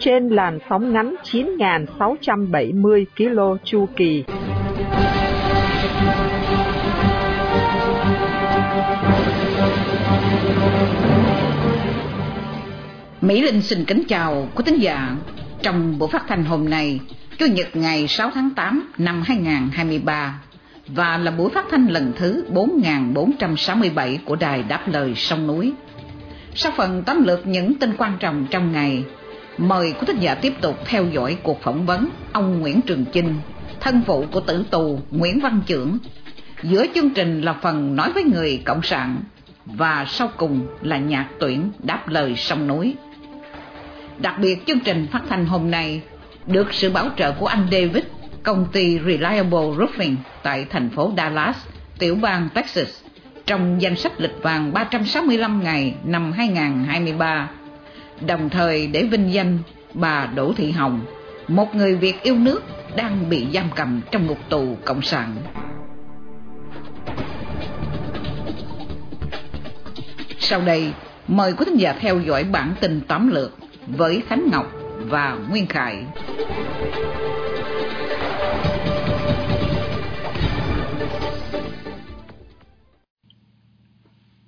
Trên làn sóng ngắn 9.670 km chu kỳ. Mỹ Linh xin kính chào quý thính giả. Trong buổi phát thanh hôm nay, Chủ nhật ngày 6 tháng 8 năm 2023 và là buổi phát thanh lần thứ 4467 của Đài Đáp Lời Sông Núi. Sau phần tóm lược những tin quan trọng trong ngày, mời quý thính giả tiếp tục theo dõi cuộc phỏng vấn ông Nguyễn Trường Chinh, thân phụ của tử tù Nguyễn Văn Trưởng. Giữa chương trình là phần nói với người Cộng sản và sau cùng là nhạc tuyển Đáp Lời Sông Núi. Đặc biệt chương trình phát thanh hôm nay được sự bảo trợ của anh David, công ty Reliable Roofing tại thành phố Dallas, tiểu bang Texas, trong danh sách lịch vàng 365 ngày năm 2023, đồng thời để vinh danh bà Đỗ Thị Hồng, một người Việt yêu nước đang bị giam cầm trong ngục tù Cộng sản. Sau đây, mời quý thính giả theo dõi bản tin tóm lược với Khánh Ngọc và Nguyên Khải.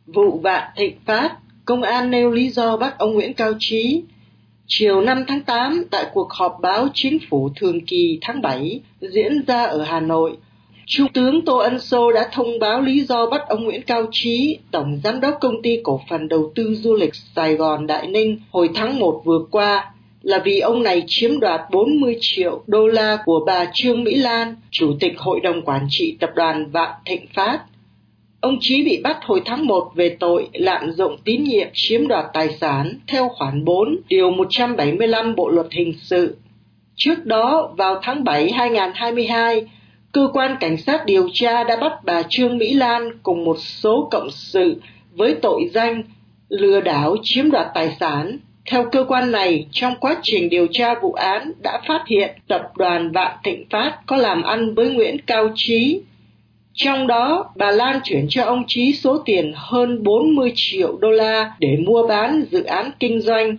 Vụ vạn thịnh phát, công an nêu lý do bắt ông Nguyễn Cao Trí. Chiều 5 tháng 8, tại cuộc họp báo chính phủ thường kỳ tháng 7 diễn ra ở Hà Nội, Trung tướng Tô Ân Sô đã thông báo lý do bắt ông Nguyễn Cao Trí, Tổng Giám đốc Công ty Cổ phần Đầu tư Du lịch Sài Gòn Đại Ninh hồi tháng 1 vừa qua là vì ông này chiếm đoạt 40 triệu đô la của bà Trương Mỹ Lan, Chủ tịch Hội đồng Quản trị Tập đoàn Vạn Thịnh Phát. Ông Chí bị bắt hồi tháng 1 về tội lạm dụng tín nhiệm chiếm đoạt tài sản theo khoản 4 điều 175 Bộ luật hình sự. Trước đó, vào tháng 7 2022, cơ quan cảnh sát điều tra đã bắt bà Trương Mỹ Lan cùng một số cộng sự với tội danh lừa đảo chiếm đoạt tài sản theo cơ quan này, trong quá trình điều tra vụ án đã phát hiện tập đoàn Vạn Thịnh Phát có làm ăn với Nguyễn Cao Trí. Trong đó, bà Lan chuyển cho ông Trí số tiền hơn 40 triệu đô la để mua bán dự án kinh doanh.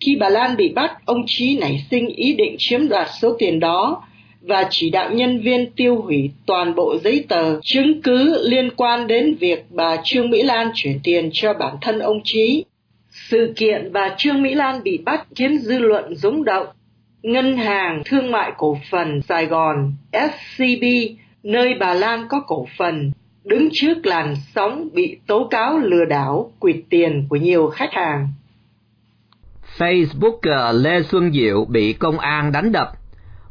Khi bà Lan bị bắt, ông Trí nảy sinh ý định chiếm đoạt số tiền đó và chỉ đạo nhân viên tiêu hủy toàn bộ giấy tờ chứng cứ liên quan đến việc bà Trương Mỹ Lan chuyển tiền cho bản thân ông Trí. Sự kiện bà Trương Mỹ Lan bị bắt khiến dư luận rúng động. Ngân hàng Thương mại Cổ phần Sài Gòn SCB, nơi bà Lan có cổ phần, đứng trước làn sóng bị tố cáo lừa đảo quỵt tiền của nhiều khách hàng. Facebooker ờ, Lê Xuân Diệu bị công an đánh đập.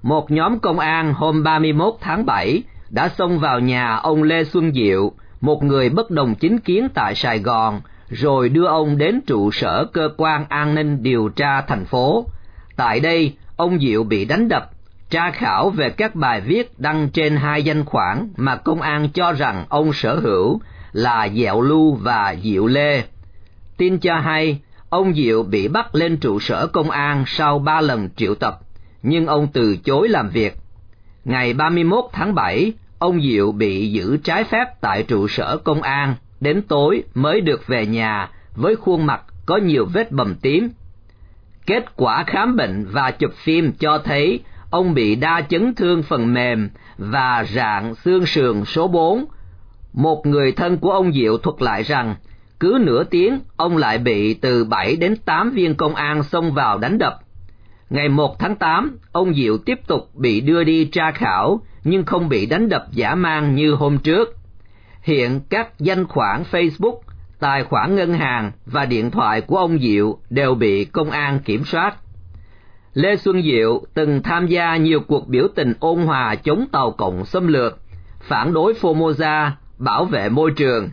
Một nhóm công an hôm 31 tháng 7 đã xông vào nhà ông Lê Xuân Diệu, một người bất đồng chính kiến tại Sài Gòn, rồi đưa ông đến trụ sở cơ quan an ninh điều tra thành phố. Tại đây, ông Diệu bị đánh đập, tra khảo về các bài viết đăng trên hai danh khoản mà công an cho rằng ông sở hữu là Dẹo Lưu và Diệu Lê. Tin cho hay, ông Diệu bị bắt lên trụ sở công an sau ba lần triệu tập, nhưng ông từ chối làm việc. Ngày 31 tháng 7, ông Diệu bị giữ trái phép tại trụ sở công an đến tối mới được về nhà với khuôn mặt có nhiều vết bầm tím. Kết quả khám bệnh và chụp phim cho thấy ông bị đa chấn thương phần mềm và rạn xương sườn số 4. Một người thân của ông Diệu thuật lại rằng, cứ nửa tiếng ông lại bị từ 7 đến 8 viên công an xông vào đánh đập. Ngày 1 tháng 8, ông Diệu tiếp tục bị đưa đi tra khảo nhưng không bị đánh đập giả mang như hôm trước hiện các danh khoản Facebook, tài khoản ngân hàng và điện thoại của ông Diệu đều bị công an kiểm soát. Lê Xuân Diệu từng tham gia nhiều cuộc biểu tình ôn hòa chống tàu cộng xâm lược, phản đối Formosa, bảo vệ môi trường.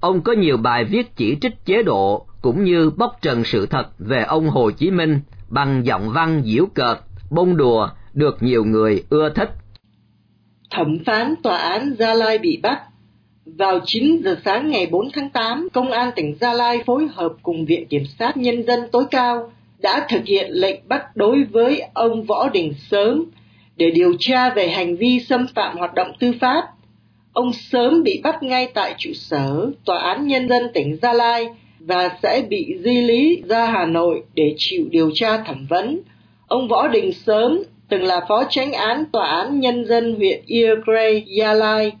Ông có nhiều bài viết chỉ trích chế độ cũng như bóc trần sự thật về ông Hồ Chí Minh bằng giọng văn diễu cợt, bông đùa được nhiều người ưa thích. thẩm phán tòa án Gia Lai bị bắt. Vào 9 giờ sáng ngày 4 tháng 8, Công an tỉnh Gia Lai phối hợp cùng Viện Kiểm sát Nhân dân tối cao đã thực hiện lệnh bắt đối với ông Võ Đình Sớm để điều tra về hành vi xâm phạm hoạt động tư pháp. Ông Sớm bị bắt ngay tại trụ sở Tòa án Nhân dân tỉnh Gia Lai và sẽ bị di lý ra Hà Nội để chịu điều tra thẩm vấn. Ông Võ Đình Sớm từng là phó tránh án Tòa án Nhân dân huyện Iagrai, Gia Lai.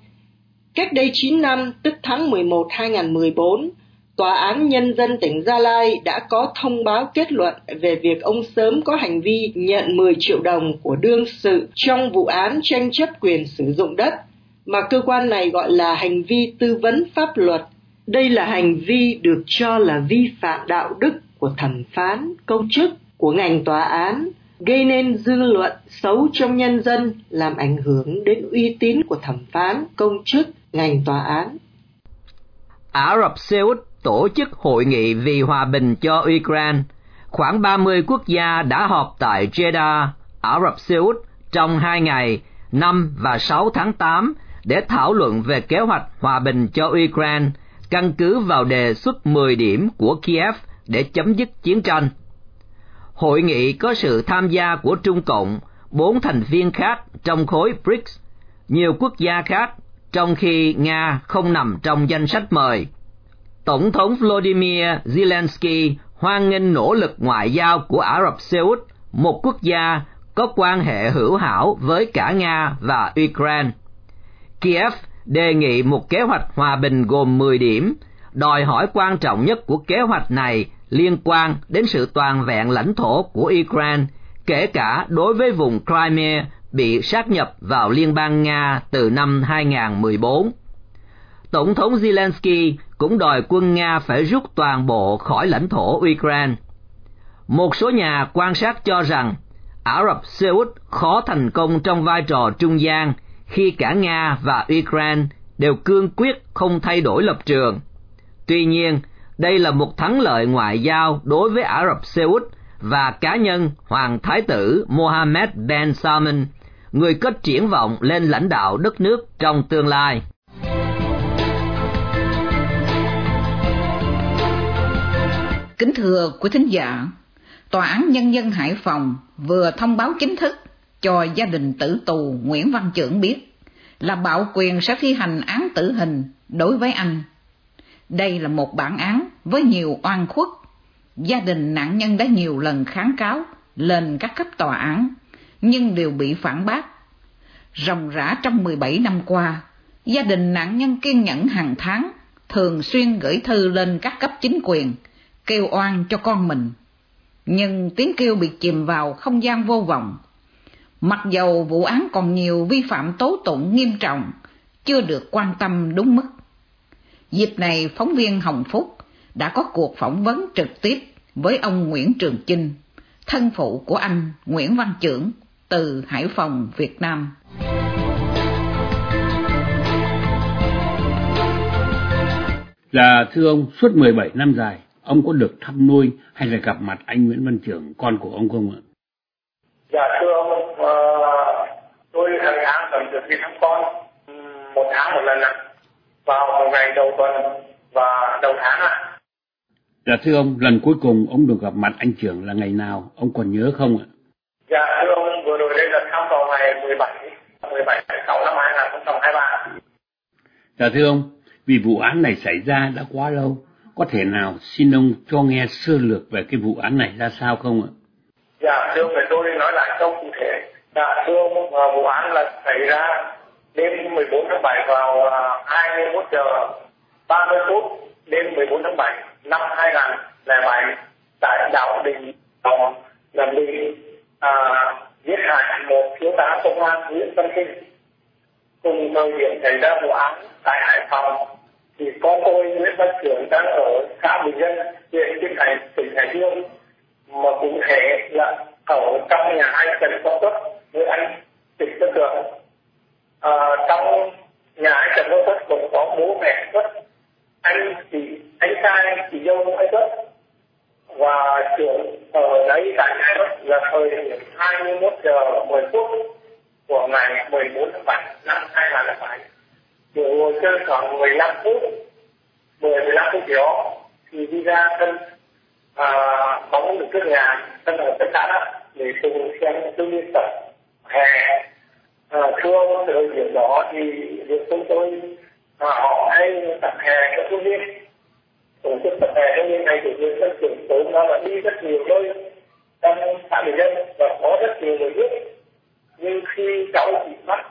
Cách đây 9 năm, tức tháng 11 2014, Tòa án Nhân dân tỉnh Gia Lai đã có thông báo kết luận về việc ông Sớm có hành vi nhận 10 triệu đồng của đương sự trong vụ án tranh chấp quyền sử dụng đất, mà cơ quan này gọi là hành vi tư vấn pháp luật. Đây là hành vi được cho là vi phạm đạo đức của thẩm phán, công chức của ngành tòa án, gây nên dư luận xấu trong nhân dân, làm ảnh hưởng đến uy tín của thẩm phán, công chức, ngành tòa án. Ả Rập Xê Út tổ chức hội nghị vì hòa bình cho Ukraine. Khoảng 30 quốc gia đã họp tại Jeddah, Ả Rập Xê Út trong hai ngày 5 và 6 tháng 8 để thảo luận về kế hoạch hòa bình cho Ukraine căn cứ vào đề xuất 10 điểm của Kiev để chấm dứt chiến tranh. Hội nghị có sự tham gia của Trung Cộng, bốn thành viên khác trong khối BRICS, nhiều quốc gia khác, trong khi Nga không nằm trong danh sách mời. Tổng thống Vladimir Zelensky hoan nghênh nỗ lực ngoại giao của Ả Rập Xê Út, một quốc gia có quan hệ hữu hảo với cả Nga và Ukraine. Kiev đề nghị một kế hoạch hòa bình gồm 10 điểm, đòi hỏi quan trọng nhất của kế hoạch này liên quan đến sự toàn vẹn lãnh thổ của Ukraine, kể cả đối với vùng Crimea bị sát nhập vào Liên bang Nga từ năm 2014. Tổng thống Zelensky cũng đòi quân Nga phải rút toàn bộ khỏi lãnh thổ Ukraine. Một số nhà quan sát cho rằng Ả Rập Xê Út khó thành công trong vai trò trung gian khi cả Nga và Ukraine đều cương quyết không thay đổi lập trường. Tuy nhiên, đây là một thắng lợi ngoại giao đối với Ả Rập Xê Út và cá nhân Hoàng Thái tử Mohammed Ben Salman, người có triển vọng lên lãnh đạo đất nước trong tương lai. Kính thưa quý thính giả, Tòa án Nhân dân Hải Phòng vừa thông báo chính thức cho gia đình tử tù Nguyễn Văn Trưởng biết là bạo quyền sẽ thi hành án tử hình đối với anh. Đây là một bản án với nhiều oan khuất. Gia đình nạn nhân đã nhiều lần kháng cáo lên các cấp tòa án, nhưng đều bị phản bác. Ròng rã trong 17 năm qua, gia đình nạn nhân kiên nhẫn hàng tháng, thường xuyên gửi thư lên các cấp chính quyền, kêu oan cho con mình. Nhưng tiếng kêu bị chìm vào không gian vô vọng. Mặc dầu vụ án còn nhiều vi phạm tố tụng nghiêm trọng, chưa được quan tâm đúng mức. Dịp này phóng viên Hồng Phúc đã có cuộc phỏng vấn trực tiếp với ông Nguyễn Trường Chinh, thân phụ của anh Nguyễn Văn Trưởng từ Hải Phòng, Việt Nam. Dạ thưa ông, suốt 17 năm dài, ông có được thăm nuôi hay là gặp mặt anh Nguyễn Văn Trưởng, con của ông không ạ? Dạ thưa ông, uh, tôi hàng tháng cần được đi thăm con, một tháng một lần ạ, vào một ngày đầu tuần và đầu tháng ạ. Dạ thưa ông, lần cuối cùng ông được gặp mặt anh Trưởng là ngày nào, ông còn nhớ không ạ? Dạ thưa ông, vừa rồi đây là thăm vào ngày 17, 17 tháng 6 năm 2023. Dạ thưa ông, vì vụ án này xảy ra đã quá lâu, có thể nào xin ông cho nghe sơ lược về cái vụ án này ra sao không ạ? Dạ thưa ông, để tôi nói lại câu cụ thể. Dạ thưa ông, à, vụ án là xảy ra đêm 14 tháng 7 vào à, 21 giờ 30 phút đêm 14 tháng 7 năm 2007 tại đảo Đình Đồng làm bị à, giết hại một thiếu tá công an Nguyễn Văn Kinh. Cùng thời điểm xảy ra vụ án tại Hải Phòng thì con tôi Nguyễn Văn Trưởng đang ở xã Bình Dân, huyện Kim Thành, tỉnh Hải Dương mà cụ thể là ở trong nhà anh Trần Quang Tuất với anh Trịnh Tân Đường. À, trong nhà anh Trần Quang Tuất còn có bố mẹ Tuất, anh chị anh trai chị dâu anh Tuất và trưởng ở đấy tại nhà Tuất là thời điểm 21 giờ 10 phút của ngày 14 tháng 7 năm 2007 Kiểu ngồi chơi khoảng 15 phút 10-15 phút đó thì đi ra sân à, bóng được trước nhà sân ở tất cả để cùng xem tư liên tập hè à, thưa ông từ thời điểm đó thì địa phương tôi à, họ hay tập hè cho sinh viên tổ chức tập hè cho nên này chủ nhiệm sân trưởng tối nó đã đi rất nhiều nơi trong xã người dân và có rất nhiều người biết nhưng khi cháu bị bắt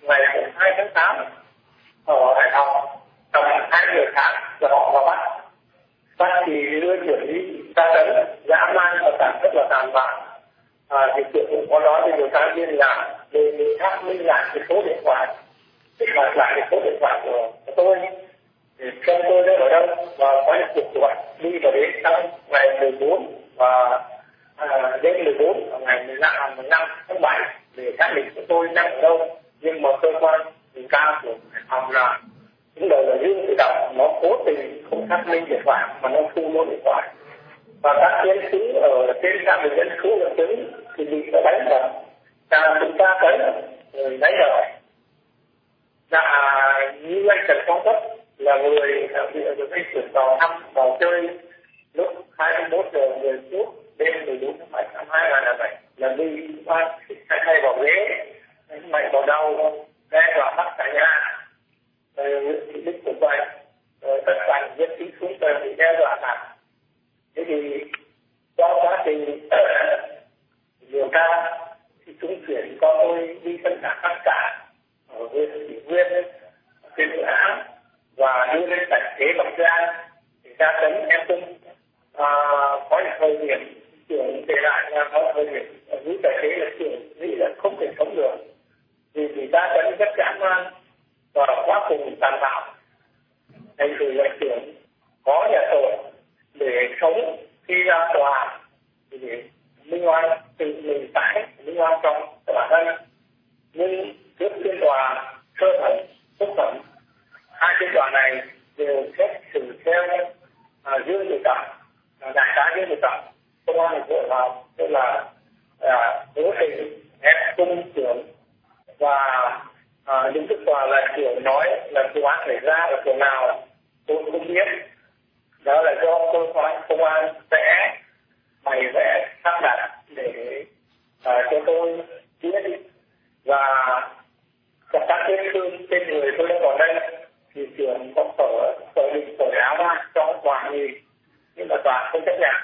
ngày 2 tháng 8 ở Hải Phòng tầm hai giờ sáng và họ vào bắt bắt thì đưa chuyển đi tra tấn dã man và tàn rất là tàn bạo à, thì trưởng cũng có nói với điều tra viên là đề nghị xác minh lại cái số điện thoại kích lại cái số điện thoại của tôi thì xem tôi đang ở đâu và có những cuộc gọi đi và đến trong ngày 14 và à, đến 14 vào ngày 15, 15 à, tháng 7 để xác định của tôi đang ở đâu. Nhưng mà cơ quan điều tra của Hải Phòng là những đầu là dương tự động nó cố tình không xác minh điện thoại mà nó thu mua điện thoại. Và các chiến sĩ ở trên trạm đường dân số là chứng thì bị đánh vào. Càng chúng ta tới người đánh rồi dạ như anh Trần Quang Tất là người bị được anh chuyển vào thăm vào chơi lúc 21 giờ 10 phút, đêm 14 tháng 7 năm 2007 là đi qua hai tay vào ghế mạnh vào đầu, đe dọa bắt cả nhà. Nguyễn Thị Bích cũng vậy. Tất cả những sĩ xuống tờ bị đe dọa cả thế thì trong quá trình điều tra, thì chúng chuyển cho tôi đi tất cả tất cả ở huyện thị nguyên trên dự án và đưa lên tài chế bằng giang thì ra tấn em tung à, có những thời điểm trưởng kể lại là có thời điểm ở tài chế là trưởng nghĩ là không thể sống được. Vì bị ra tấn rất dã man và quá cùng tàn bạo. Thành từ là trưởng có nhà tội để sống khi ra tòa thì minh oan tự mình tải minh oan trong bản thân. Nhưng trước phiên tòa sơ thẩm phúc thẩm. Hai phiên tòa này đều xét xử theo à, dương tự trọng à, đại tá dương tự trọng công an thành phố tức là à, cố tình ép cung trưởng và à, những kết tòa là trưởng nói là vụ án xảy ra ở chỗ nào tôi cũng biết. Đó là do cơ quan công an sẽ bày vẽ sắp đặt để uh, cho tôi biết và các các vết thương trên người tôi đang còn đây thì trưởng có sở sở định cởi áo ra cho tòa nhìn nhưng mà tòa không chấp nhận.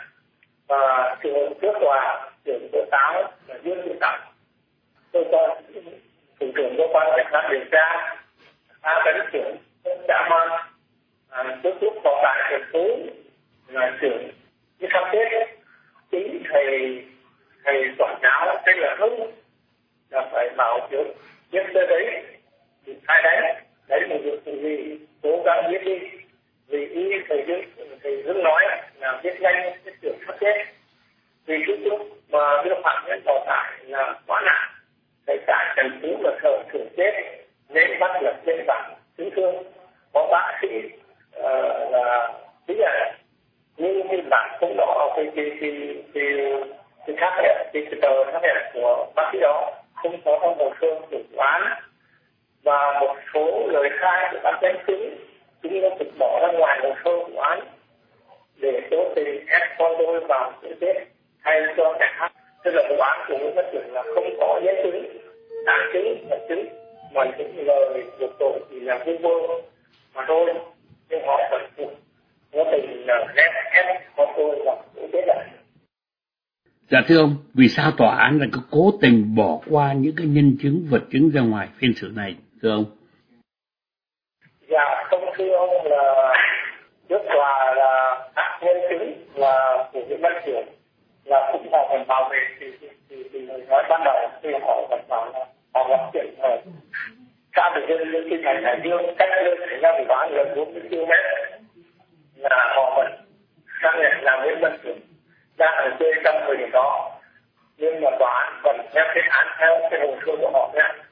Và trường trước tòa trưởng tố cáo là dương thị tập tôi cho thủ trưởng cơ quan cảnh sát điều tra a tấn trưởng đã mang à, trước lúc có tại thành phố là trưởng như sắp xếp chính thầy thầy quản giáo tên là hưng là phải bảo trước nhưng tới đấy thì sai đánh đấy là việc gì cố gắng viết đi. Vì ý thầy dương thầy dương nói là viết nhanh viết trưởng sắp chết. Vì lúc lúc mà đưa phạm nhân vào tải là quá nặng thầy tải trần phú là thợ thường chết nên bắt lập trên bản chứng thương. Có bác sĩ uh, là bây là nhưng cái bản không rõ cái cái cái cái cái khác hệ cái cái tờ khác hệ của bác sĩ đó không có trong hồ sơ vụ án. Và một số lời khai của các nhân chứng là vu vô mà thôi nhưng họ vẫn phục cố tình lừa em, con tôi vào cũng chết là Dạ thưa ông, vì sao tòa án lại cứ cố tình bỏ qua những cái nhân chứng vật chứng ra ngoài phiên xử này, thưa ông? Dạ, không thưa ông là trước tòa là các nhân chứng là của viện văn trưởng là cũng là phần bảo vệ thì thì, thì, thì nói ban đầu khi họ phần bảo là họ gặp chuyện rồi xã được dân những cái này là dương cách lên xảy ra vụ án gần 40 km là họ vẫn xác nhận là Nguyễn Văn Trưởng đang ở chơi trong thời điểm đó nhưng mà tòa xem cái án theo cái hồ sơ của họ nhé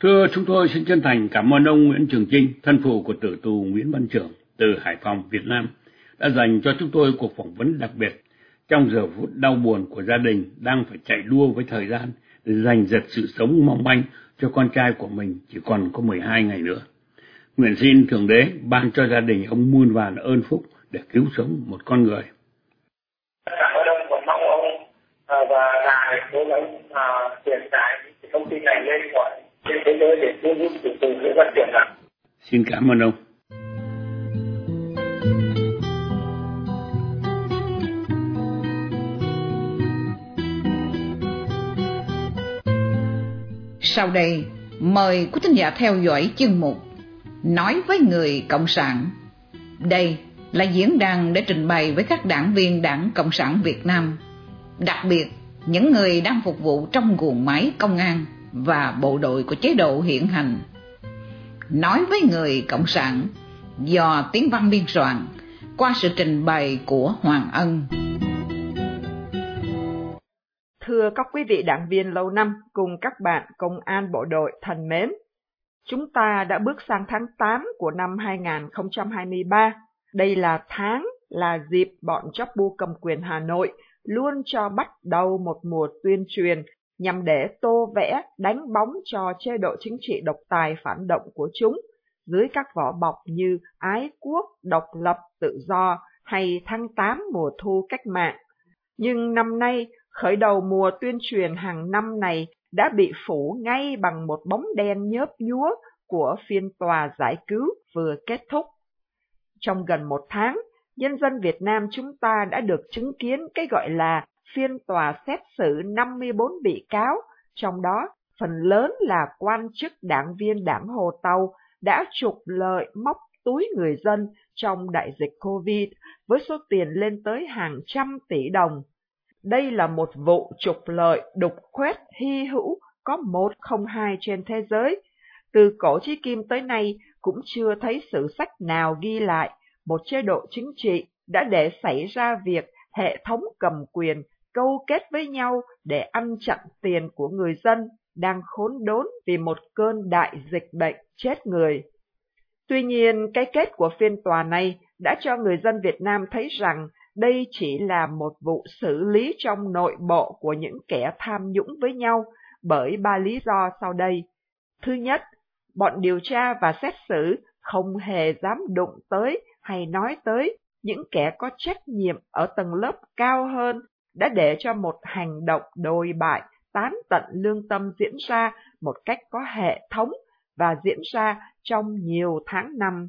Thưa chúng tôi xin chân thành cảm ơn ông Nguyễn Trường Trinh, thân phụ của tử tù Nguyễn Văn Trưởng từ Hải Phòng, Việt Nam, đã dành cho chúng tôi cuộc phỏng vấn đặc biệt trong giờ phút đau buồn của gia đình đang phải chạy đua với thời gian để giành giật sự sống mong manh cho con trai của mình chỉ còn có 12 ngày nữa. Nguyện xin Thượng Đế ban cho gia đình ông muôn vàn ơn phúc để cứu sống một con người. Cảm ơn ông và mong ông à, và ngài cố gắng truyền tải thông tin này lên mọi trên thế giới để thu hút từ từ Nguyễn Văn Tiệm ạ. Xin cảm ơn ông. Sau đây, mời quý thính giả theo dõi chương mục Nói với người Cộng sản. Đây là diễn đàn để trình bày với các đảng viên Đảng Cộng sản Việt Nam, đặc biệt những người đang phục vụ trong guồng máy công an và bộ đội của chế độ hiện hành. Nói với người Cộng sản do tiếng văn biên soạn qua sự trình bày của Hoàng Ân. Thưa các quý vị đảng viên lâu năm cùng các bạn công an bộ đội thân mến, chúng ta đã bước sang tháng 8 của năm 2023. Đây là tháng, là dịp bọn chóc bu cầm quyền Hà Nội luôn cho bắt đầu một mùa tuyên truyền nhằm để tô vẽ, đánh bóng cho chế độ chính trị độc tài phản động của chúng dưới các vỏ bọc như ái quốc, độc lập, tự do hay tháng 8 mùa thu cách mạng. Nhưng năm nay, khởi đầu mùa tuyên truyền hàng năm này đã bị phủ ngay bằng một bóng đen nhớp nhúa của phiên tòa giải cứu vừa kết thúc. Trong gần một tháng, nhân dân Việt Nam chúng ta đã được chứng kiến cái gọi là phiên tòa xét xử 54 bị cáo, trong đó phần lớn là quan chức đảng viên đảng Hồ Tàu đã trục lợi móc túi người dân trong đại dịch Covid với số tiền lên tới hàng trăm tỷ đồng. Đây là một vụ trục lợi đục khoét hy hữu có một không hai trên thế giới. Từ cổ chí kim tới nay cũng chưa thấy sử sách nào ghi lại một chế độ chính trị đã để xảy ra việc hệ thống cầm quyền câu kết với nhau để ăn chặn tiền của người dân đang khốn đốn vì một cơn đại dịch bệnh chết người. Tuy nhiên, cái kết của phiên tòa này đã cho người dân Việt Nam thấy rằng đây chỉ là một vụ xử lý trong nội bộ của những kẻ tham nhũng với nhau bởi ba lý do sau đây. Thứ nhất, bọn điều tra và xét xử không hề dám đụng tới hay nói tới những kẻ có trách nhiệm ở tầng lớp cao hơn đã để cho một hành động đồi bại tán tận lương tâm diễn ra một cách có hệ thống và diễn ra trong nhiều tháng năm.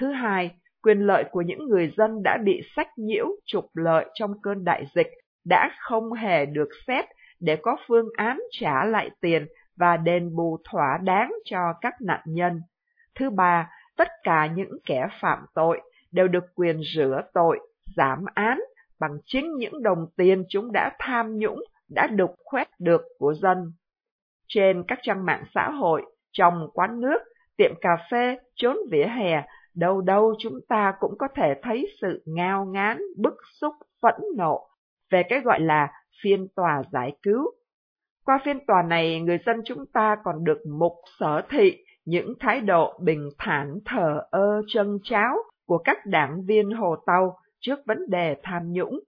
Thứ hai, quyền lợi của những người dân đã bị sách nhiễu trục lợi trong cơn đại dịch đã không hề được xét để có phương án trả lại tiền và đền bù thỏa đáng cho các nạn nhân. Thứ ba, tất cả những kẻ phạm tội đều được quyền rửa tội, giảm án bằng chính những đồng tiền chúng đã tham nhũng, đã đục khoét được của dân. Trên các trang mạng xã hội, trong quán nước, tiệm cà phê, chốn vỉa hè, đâu đâu chúng ta cũng có thể thấy sự ngao ngán, bức xúc, phẫn nộ về cái gọi là phiên tòa giải cứu. Qua phiên tòa này, người dân chúng ta còn được mục sở thị những thái độ bình thản thờ ơ chân cháo của các đảng viên Hồ Tàu trước vấn đề tham nhũng.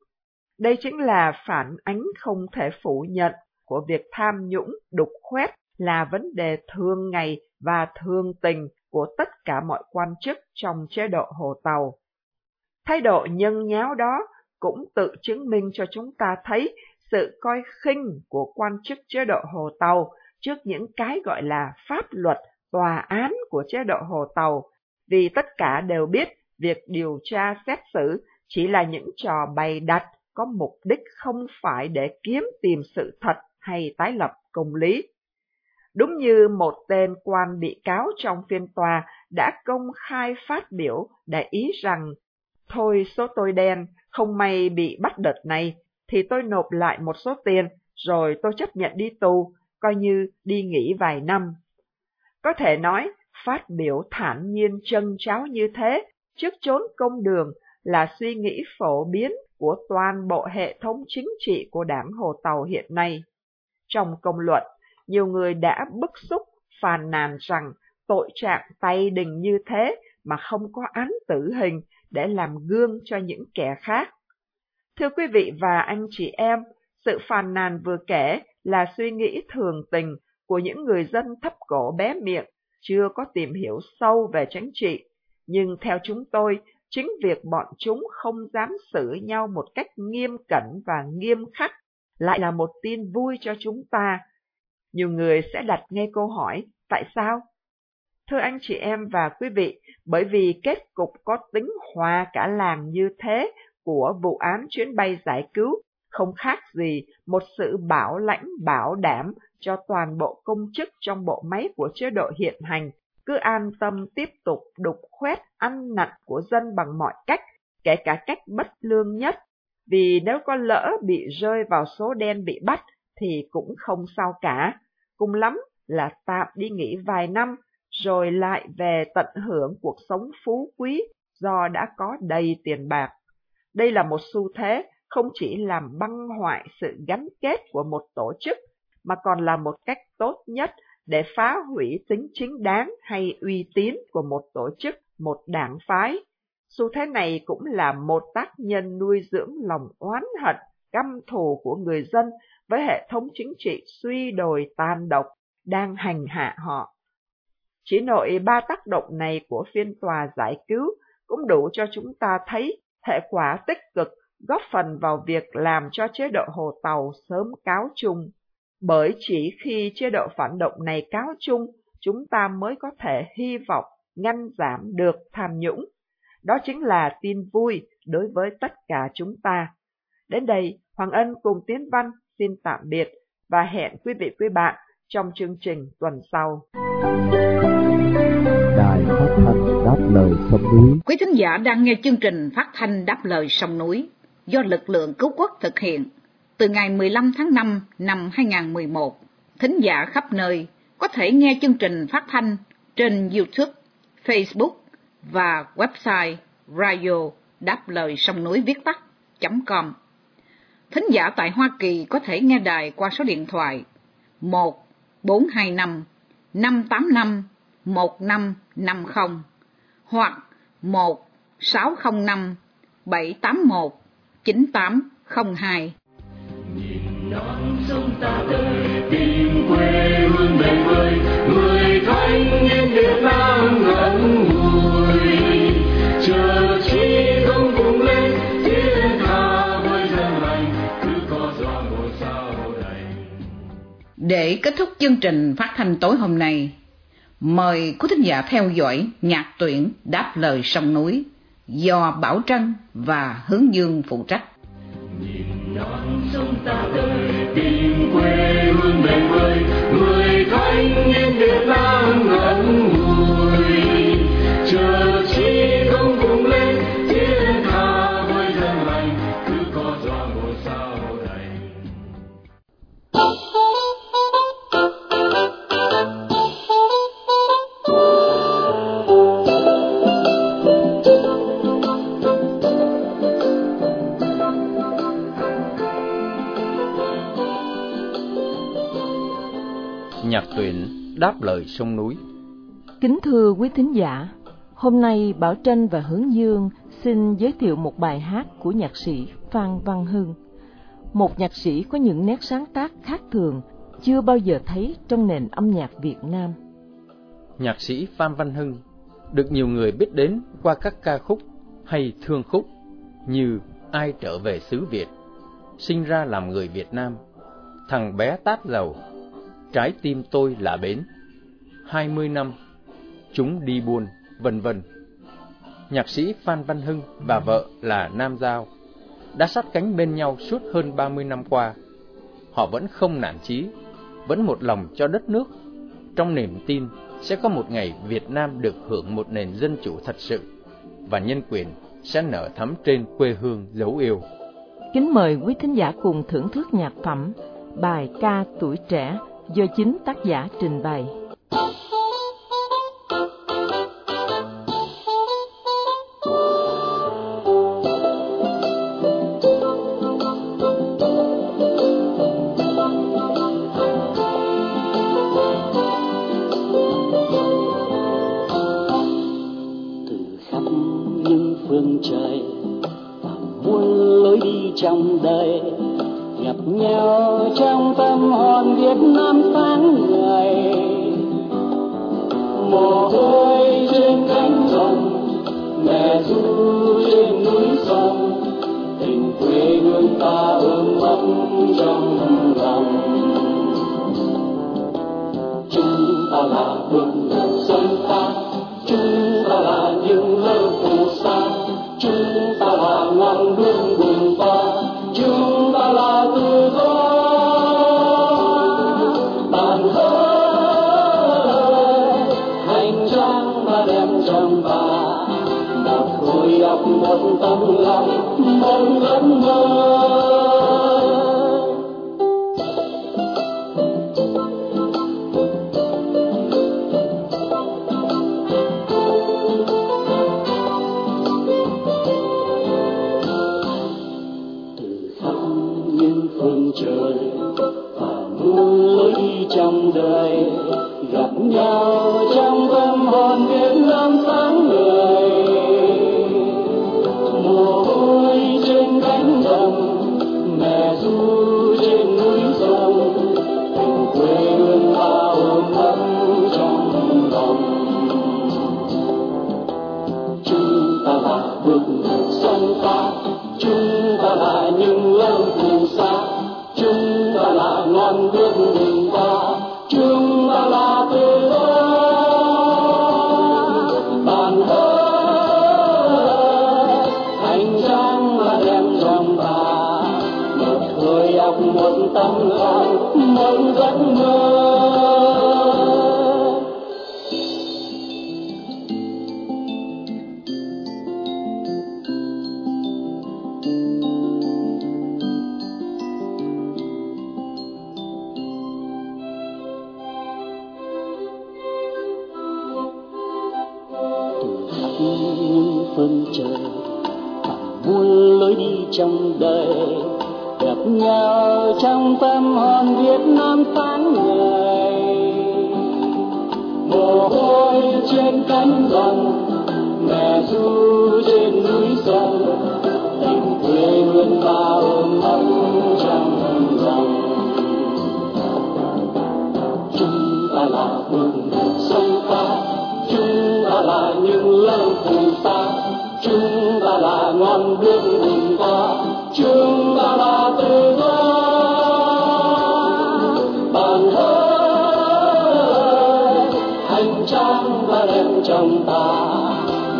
Đây chính là phản ánh không thể phủ nhận của việc tham nhũng đục khoét là vấn đề thường ngày và thường tình của tất cả mọi quan chức trong chế độ Hồ Tàu. Thái độ nhân nháo đó cũng tự chứng minh cho chúng ta thấy sự coi khinh của quan chức chế độ Hồ Tàu trước những cái gọi là pháp luật, tòa án của chế độ Hồ Tàu, vì tất cả đều biết việc điều tra xét xử chỉ là những trò bày đặt có mục đích không phải để kiếm tìm sự thật hay tái lập công lý. Đúng như một tên quan bị cáo trong phiên tòa đã công khai phát biểu để ý rằng Thôi số tôi đen, không may bị bắt đợt này, thì tôi nộp lại một số tiền, rồi tôi chấp nhận đi tù, coi như đi nghỉ vài năm. Có thể nói, phát biểu thản nhiên chân cháo như thế, trước chốn công đường là suy nghĩ phổ biến của toàn bộ hệ thống chính trị của đảng Hồ Tàu hiện nay. Trong công luận, nhiều người đã bức xúc, phàn nàn rằng tội trạng tay đình như thế mà không có án tử hình để làm gương cho những kẻ khác. Thưa quý vị và anh chị em, sự phàn nàn vừa kể là suy nghĩ thường tình của những người dân thấp cổ bé miệng, chưa có tìm hiểu sâu về chính trị. Nhưng theo chúng tôi, chính việc bọn chúng không dám xử nhau một cách nghiêm cẩn và nghiêm khắc lại là một tin vui cho chúng ta. Nhiều người sẽ đặt ngay câu hỏi, tại sao? Thưa anh chị em và quý vị, bởi vì kết cục có tính hòa cả làng như thế của vụ án chuyến bay giải cứu không khác gì một sự bảo lãnh bảo đảm cho toàn bộ công chức trong bộ máy của chế độ hiện hành. Cứ an tâm tiếp tục đục khoét ăn nặn của dân bằng mọi cách, kể cả cách bất lương nhất, vì nếu có lỡ bị rơi vào số đen bị bắt thì cũng không sao cả, cùng lắm là tạm đi nghỉ vài năm rồi lại về tận hưởng cuộc sống phú quý do đã có đầy tiền bạc. Đây là một xu thế không chỉ làm băng hoại sự gắn kết của một tổ chức, mà còn là một cách tốt nhất để phá hủy tính chính đáng hay uy tín của một tổ chức, một đảng phái. Xu thế này cũng là một tác nhân nuôi dưỡng lòng oán hận, căm thù của người dân với hệ thống chính trị suy đồi tàn độc đang hành hạ họ. Chỉ nội ba tác động này của phiên tòa giải cứu cũng đủ cho chúng ta thấy hệ quả tích cực góp phần vào việc làm cho chế độ Hồ Tàu sớm cáo chung. Bởi chỉ khi chế độ phản động này cáo chung, chúng ta mới có thể hy vọng ngăn giảm được tham nhũng. Đó chính là tin vui đối với tất cả chúng ta. Đến đây, Hoàng Ân cùng Tiến Văn xin tạm biệt và hẹn quý vị quý bạn trong chương trình tuần sau. Đài phát thanh đáp lời sông núi Quý thính giả đang nghe chương trình phát thanh đáp lời sông núi do lực lượng cứu quốc thực hiện từ ngày 15 tháng 5 năm 2011. Thính giả khắp nơi có thể nghe chương trình phát thanh trên YouTube, Facebook và website radio đáp lời sông núi viết tắt.com. Thính giả tại Hoa Kỳ có thể nghe đài qua số điện thoại 1 425 585 1550 hoặc 1 605 781 9802. Nhìn non sông ta tới tìm quê hương bền vơi, người thanh niên Việt Nam ngẩn ngùi. Chờ chi không cùng lên, thiên tha với dân lành, cứ có gió ngồi sao đầy. Để kết thúc chương trình phát thanh tối hôm nay, mời quý thính giả theo dõi nhạc tuyển Đáp lời sông núi do Bảo Trân và Hướng Dương phụ trách. Nhìn non sông ta tới tìm quê hương bền vơi, người thanh niên Việt Nam ngẩn ngơ. Nhạc tuyển đáp lời sông núi Kính thưa quý thính giả, hôm nay Bảo Tranh và Hướng Dương xin giới thiệu một bài hát của nhạc sĩ Phan Văn Hưng. Một nhạc sĩ có những nét sáng tác khác thường chưa bao giờ thấy trong nền âm nhạc Việt Nam. Nhạc sĩ Phan Văn Hưng được nhiều người biết đến qua các ca khúc hay thương khúc như Ai trở về xứ Việt, Sinh ra làm người Việt Nam, Thằng bé tát dầu, Trái tim tôi là bến, 20 năm, Chúng đi buôn, vân vân. Nhạc sĩ Phan Văn Hưng và vợ là Nam Giao đã sát cánh bên nhau suốt hơn 30 năm qua. Họ vẫn không nản chí, vẫn một lòng cho đất nước, trong niềm tin sẽ có một ngày Việt Nam được hưởng một nền dân chủ thật sự và nhân quyền sẽ nở thắm trên quê hương dấu yêu. Kính mời quý thính giả cùng thưởng thức nhạc phẩm bài ca tuổi trẻ do chính tác giả trình bày. Là ta biết ngọn ta chúng ta là tự do bạn ơi hành trang và đẹp trong ta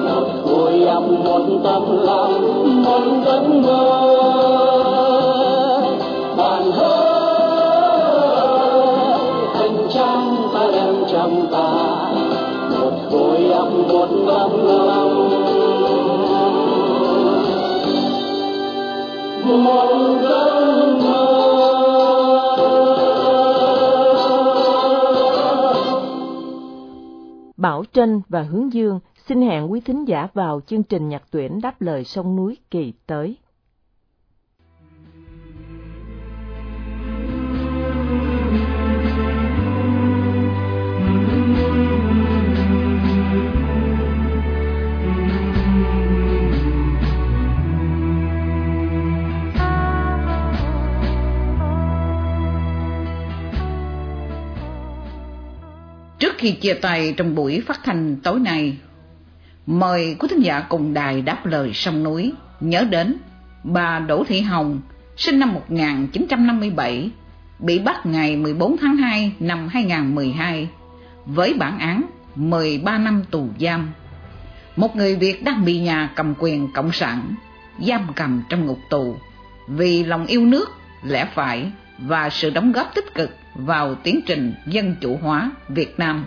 một vui óc một tâm lòng một giấc mơ. Bảo Trân và Hướng Dương xin hẹn quý thính giả vào chương trình nhạc tuyển đáp lời sông núi kỳ tới. Khi chia tay trong buổi phát thanh tối nay, mời quý thính giả cùng đài đáp lời sông núi nhớ đến bà Đỗ Thị Hồng, sinh năm 1957, bị bắt ngày 14 tháng 2 năm 2012 với bản án 13 năm tù giam. Một người Việt đang bị nhà cầm quyền cộng sản giam cầm trong ngục tù vì lòng yêu nước, lẽ phải và sự đóng góp tích cực vào tiến trình dân chủ hóa Việt Nam.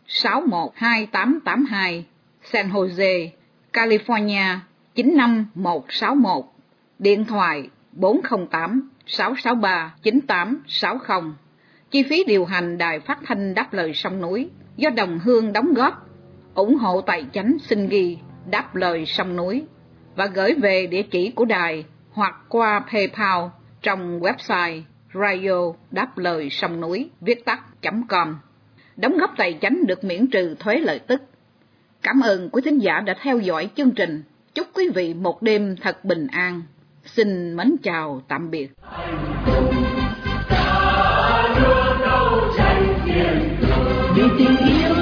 612882 San Jose, California 95161 Điện thoại 408 663 9860 Chi phí điều hành đài phát thanh đáp lời sông núi do đồng hương đóng góp ủng hộ tài chánh xin ghi đáp lời sông núi và gửi về địa chỉ của đài hoặc qua PayPal trong website radio đáp lời sông núi viết tắt.com. Đóng góp tài chánh được miễn trừ thuế lợi tức. Cảm ơn quý thính giả đã theo dõi chương trình. Chúc quý vị một đêm thật bình an. Xin mến chào, tạm biệt. vì tình yêu